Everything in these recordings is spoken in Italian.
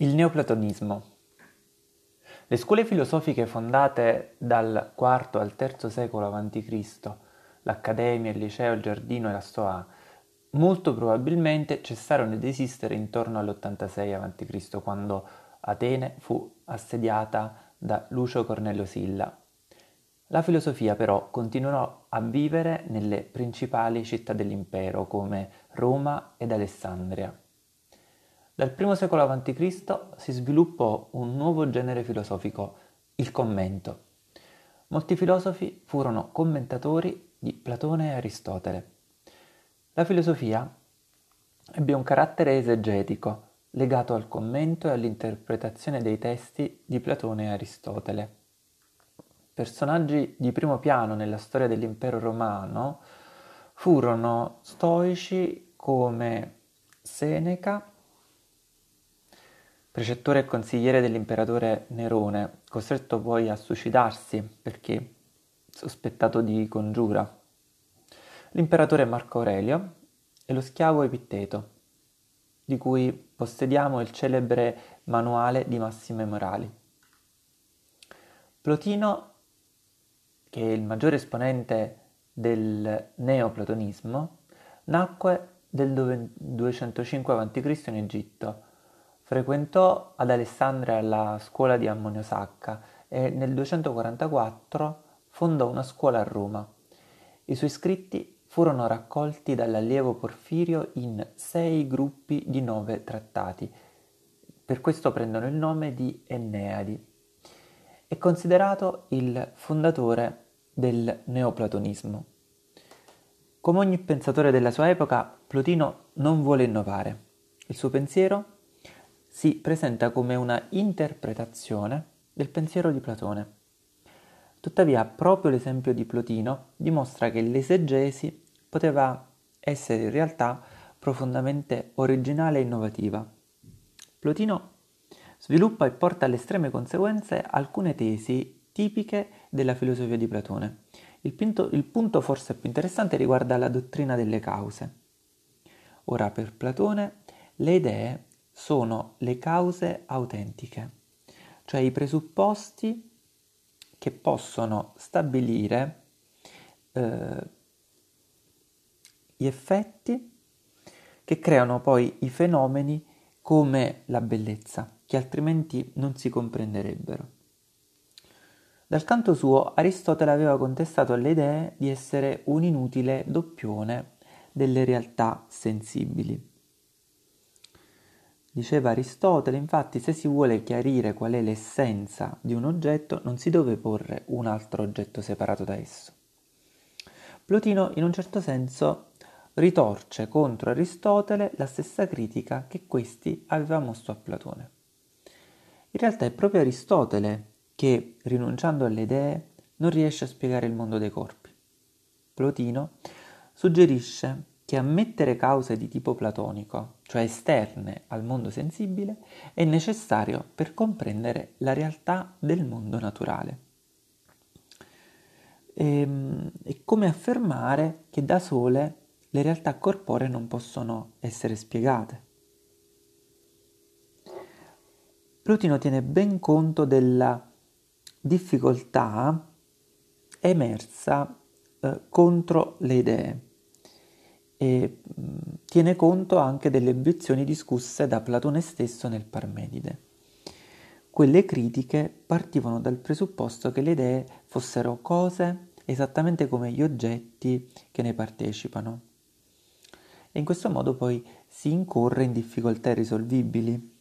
Il neoplatonismo. Le scuole filosofiche fondate dal IV al III secolo a.C., l'Accademia, il Liceo, il Giardino e la Stoa, molto probabilmente cessarono di esistere intorno all'86 a.C., quando Atene fu assediata da Lucio Cornelio Silla. La filosofia però continuò a vivere nelle principali città dell'impero come Roma ed Alessandria. Dal I secolo a.C. si sviluppò un nuovo genere filosofico, il commento. Molti filosofi furono commentatori di Platone e Aristotele. La filosofia ebbe un carattere esegetico, legato al commento e all'interpretazione dei testi di Platone e Aristotele. Personaggi di primo piano nella storia dell'impero romano furono stoici come Seneca, precettore e consigliere dell'imperatore Nerone, costretto poi a suicidarsi perché sospettato di congiura, l'imperatore Marco Aurelio e lo schiavo Epitteto, di cui possediamo il celebre manuale di massime morali. Plotino, che è il maggiore esponente del neoplatonismo, nacque nel 205 a.C. in Egitto, Frequentò ad Alessandria la scuola di Ammonio Sacca e nel 244 fondò una scuola a Roma. I suoi scritti furono raccolti dall'allievo Porfirio in sei gruppi di nove trattati, per questo prendono il nome di Enneadi. È considerato il fondatore del neoplatonismo. Come ogni pensatore della sua epoca, Plotino non vuole innovare. Il suo pensiero si presenta come una interpretazione del pensiero di Platone. Tuttavia, proprio l'esempio di Plotino dimostra che l'esegesi poteva essere in realtà profondamente originale e innovativa. Plotino sviluppa e porta alle estreme conseguenze alcune tesi tipiche della filosofia di Platone. Il, pinto, il punto forse più interessante riguarda la dottrina delle cause. Ora, per Platone, le idee sono le cause autentiche, cioè i presupposti che possono stabilire eh, gli effetti che creano poi i fenomeni come la bellezza, che altrimenti non si comprenderebbero. Dal canto suo, Aristotele aveva contestato alle idee di essere un inutile doppione delle realtà sensibili. Diceva Aristotele, infatti, se si vuole chiarire qual è l'essenza di un oggetto, non si deve porre un altro oggetto separato da esso. Plotino, in un certo senso, ritorce contro Aristotele la stessa critica che questi aveva mosso a Platone. In realtà è proprio Aristotele che, rinunciando alle idee, non riesce a spiegare il mondo dei corpi. Plotino suggerisce che ammettere cause di tipo platonico, cioè esterne al mondo sensibile, è necessario per comprendere la realtà del mondo naturale. E, ehm, è come affermare che da sole le realtà corporee non possono essere spiegate. Plutino tiene ben conto della difficoltà emersa eh, contro le idee e tiene conto anche delle obiezioni discusse da Platone stesso nel Parmenide. Quelle critiche partivano dal presupposto che le idee fossero cose esattamente come gli oggetti che ne partecipano. E in questo modo poi si incorre in difficoltà irrisolvibili.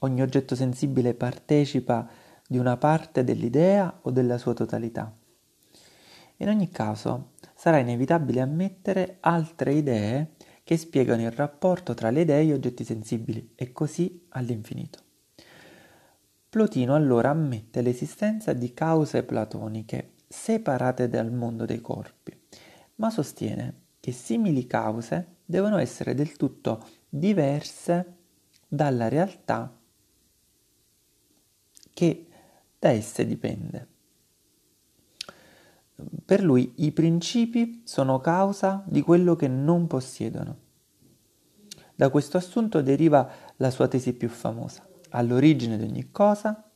Ogni oggetto sensibile partecipa di una parte dell'idea o della sua totalità. In ogni caso, sarà inevitabile ammettere altre idee che spiegano il rapporto tra le idee e gli oggetti sensibili e così all'infinito. Plotino allora ammette l'esistenza di cause platoniche separate dal mondo dei corpi, ma sostiene che simili cause devono essere del tutto diverse dalla realtà che da esse dipende. Per lui i principi sono causa di quello che non possiedono. Da questo assunto deriva la sua tesi più famosa. all'origine di ogni cosa,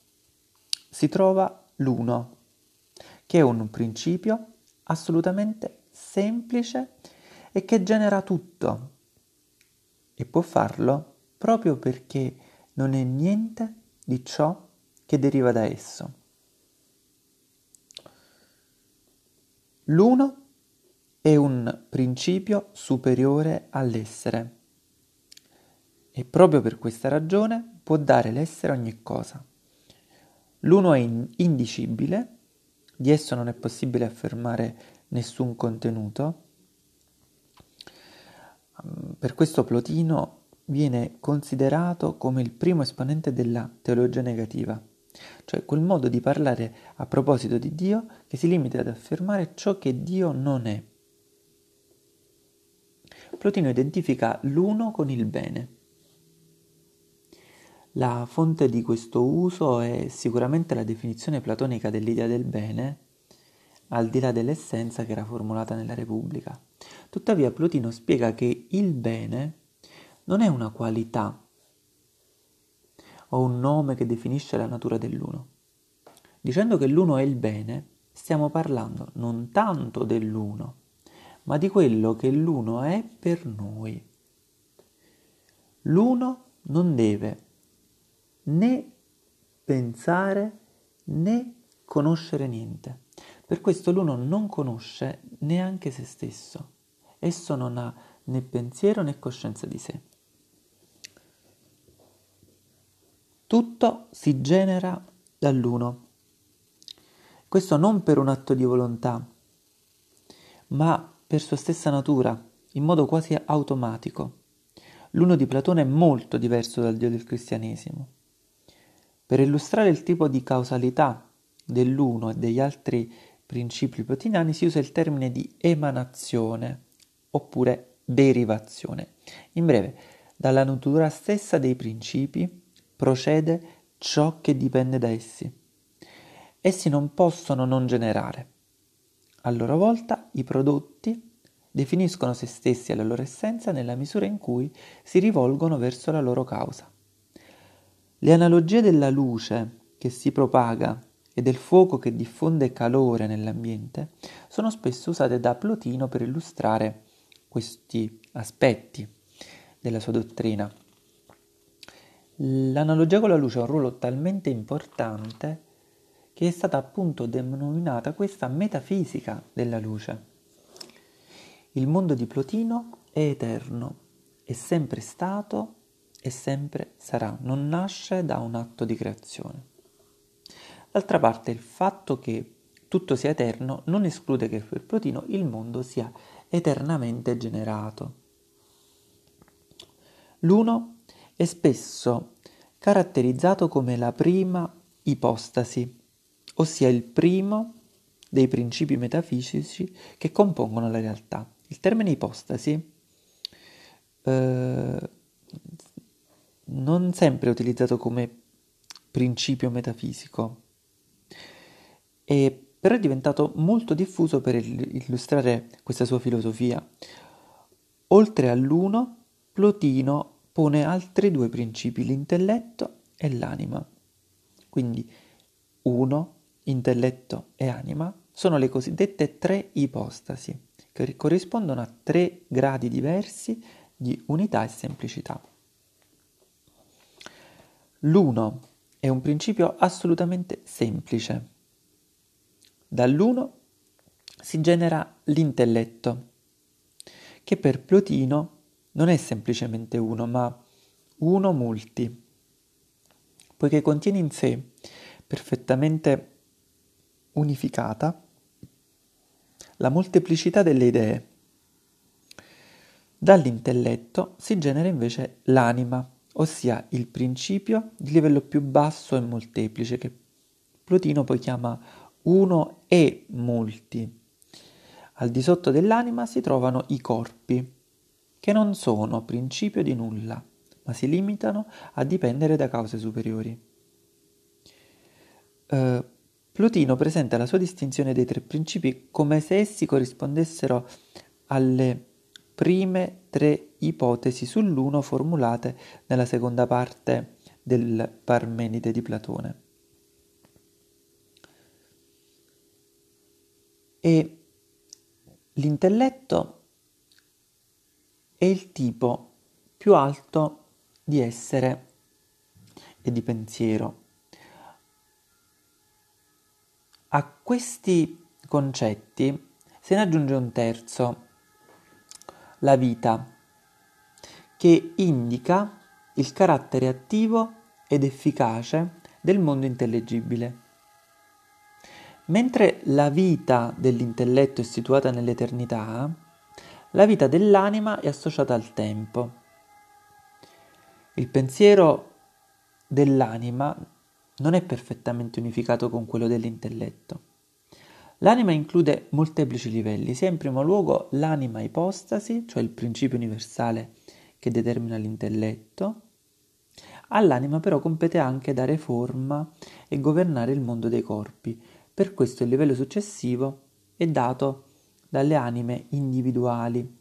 si trova l'uno, che è un principio assolutamente semplice e che genera tutto. E può farlo proprio perché non è niente di ciò che deriva da esso. L'uno è un principio superiore all'essere e proprio per questa ragione può dare l'essere ogni cosa. L'uno è indicibile, di esso non è possibile affermare nessun contenuto. Per questo Plotino viene considerato come il primo esponente della teologia negativa, cioè quel modo di parlare a proposito di Dio che si limita ad affermare ciò che Dio non è. Plotino identifica l'uno con il bene. La fonte di questo uso è sicuramente la definizione platonica dell'idea del bene, al di là dell'essenza che era formulata nella Repubblica. Tuttavia Plotino spiega che il bene non è una qualità o un nome che definisce la natura dell'uno. Dicendo che l'uno è il bene, stiamo parlando non tanto dell'uno, ma di quello che l'uno è per noi. L'uno non deve né pensare né conoscere niente. Per questo l'uno non conosce neanche se stesso. Esso non ha né pensiero né coscienza di sé. Tutto si genera dall'uno. Questo non per un atto di volontà, ma per sua stessa natura, in modo quasi automatico. L'uno di Platone è molto diverso dal Dio del cristianesimo. Per illustrare il tipo di causalità dell'uno e degli altri principi plotiniani si usa il termine di emanazione oppure derivazione. In breve, dalla natura stessa dei principi procede ciò che dipende da essi. Essi non possono non generare. A loro volta i prodotti definiscono se stessi e la loro essenza nella misura in cui si rivolgono verso la loro causa. Le analogie della luce che si propaga e del fuoco che diffonde calore nell'ambiente sono spesso usate da Plotino per illustrare questi aspetti della sua dottrina. L'analogia con la luce ha un ruolo talmente importante che è stata appunto denominata questa metafisica della luce. Il mondo di Plotino è eterno, è sempre stato e sempre sarà, non nasce da un atto di creazione. D'altra parte il fatto che tutto sia eterno non esclude che per Plotino il mondo sia eternamente generato. L'uno è spesso caratterizzato come la prima ipostasi, ossia il primo dei principi metafisici che compongono la realtà. Il termine ipostasi eh, non sempre è utilizzato come principio metafisico, e però è diventato molto diffuso per illustrare questa sua filosofia. Oltre all'uno, Plotino pone altri due principi, l'intelletto e l'anima. Quindi uno, intelletto e anima sono le cosiddette tre ipostasi, che corrispondono a tre gradi diversi di unità e semplicità. L'uno è un principio assolutamente semplice. Dall'uno si genera l'intelletto, che per Plotino non è semplicemente uno, ma uno multi, poiché contiene in sé, perfettamente unificata, la molteplicità delle idee. Dall'intelletto si genera invece l'anima, ossia il principio di livello più basso e molteplice, che Plotino poi chiama uno e multi. Al di sotto dell'anima si trovano i corpi, che non sono principio di nulla, ma si limitano a dipendere da cause superiori. Uh, Plotino presenta la sua distinzione dei tre principi come se essi corrispondessero alle prime tre ipotesi sull'uno formulate nella seconda parte del Parmenide di Platone. E l'intelletto è il tipo più alto di essere e di pensiero. A questi concetti se ne aggiunge un terzo, la vita, che indica il carattere attivo ed efficace del mondo intellegibile. Mentre la vita dell'intelletto è situata nell'eternità, la vita dell'anima è associata al tempo. Il pensiero dell'anima non è perfettamente unificato con quello dell'intelletto. L'anima include molteplici livelli, sia in primo luogo l'anima ipostasi, cioè il principio universale che determina l'intelletto. All'anima però compete anche dare forma e governare il mondo dei corpi. Per questo il livello successivo è dato dalle anime individuali.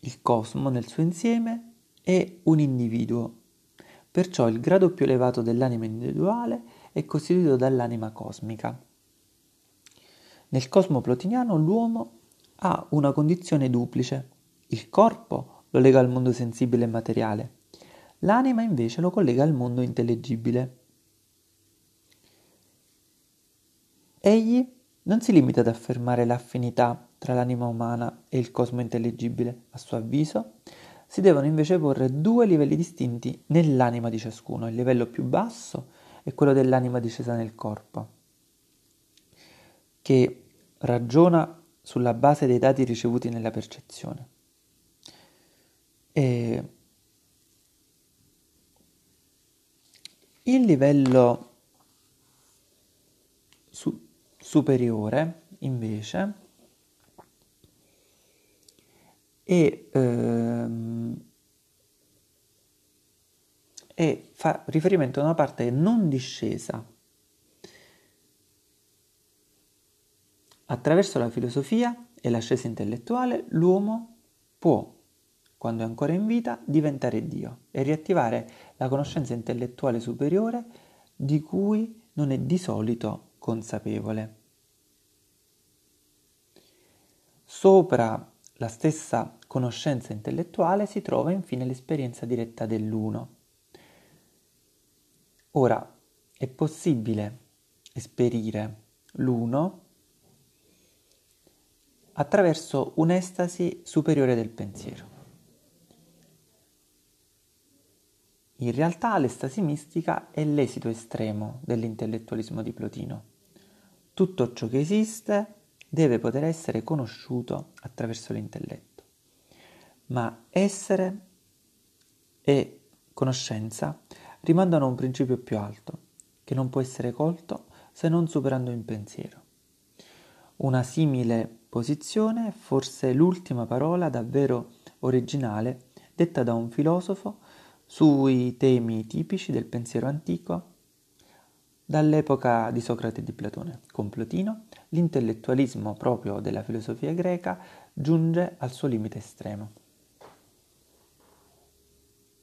Il cosmo nel suo insieme è un individuo. Perciò il grado più elevato dell'anima individuale è costituito dall'anima cosmica. Nel cosmo plotiniano l'uomo ha una condizione duplice. Il corpo lo lega al mondo sensibile e materiale, l'anima invece lo collega al mondo intellegibile. Egli non si limita ad affermare l'affinità tra l'anima umana e il cosmo intellegibile, a suo avviso, si devono invece porre due livelli distinti nell'anima di ciascuno, il livello più basso è quello dell'anima discesa nel corpo che ragiona sulla base dei dati ricevuti nella percezione. E il livello superiore, invece, è, ehm, e fa riferimento a una parte non discesa. Attraverso la filosofia e l'ascesa intellettuale l'uomo può, quando è ancora in vita, diventare Dio e riattivare la conoscenza intellettuale superiore di cui non è di solito consapevole. Sopra la stessa conoscenza intellettuale si trova infine l'esperienza diretta dell'uno. Ora, è possibile esperire l'uno attraverso un'estasi superiore del pensiero. In realtà l'estasi mistica è l'esito estremo dell'intellettualismo di Plotino. Tutto ciò che esiste deve poter essere conosciuto attraverso l'intelletto. Ma essere e conoscenza rimandano a un principio più alto, che non può essere colto se non superando il pensiero. Una simile posizione è forse l'ultima parola davvero originale detta da un filosofo sui temi tipici del pensiero antico dall'epoca di Socrate e di Platone. Con Plotino l'intellettualismo proprio della filosofia greca giunge al suo limite estremo.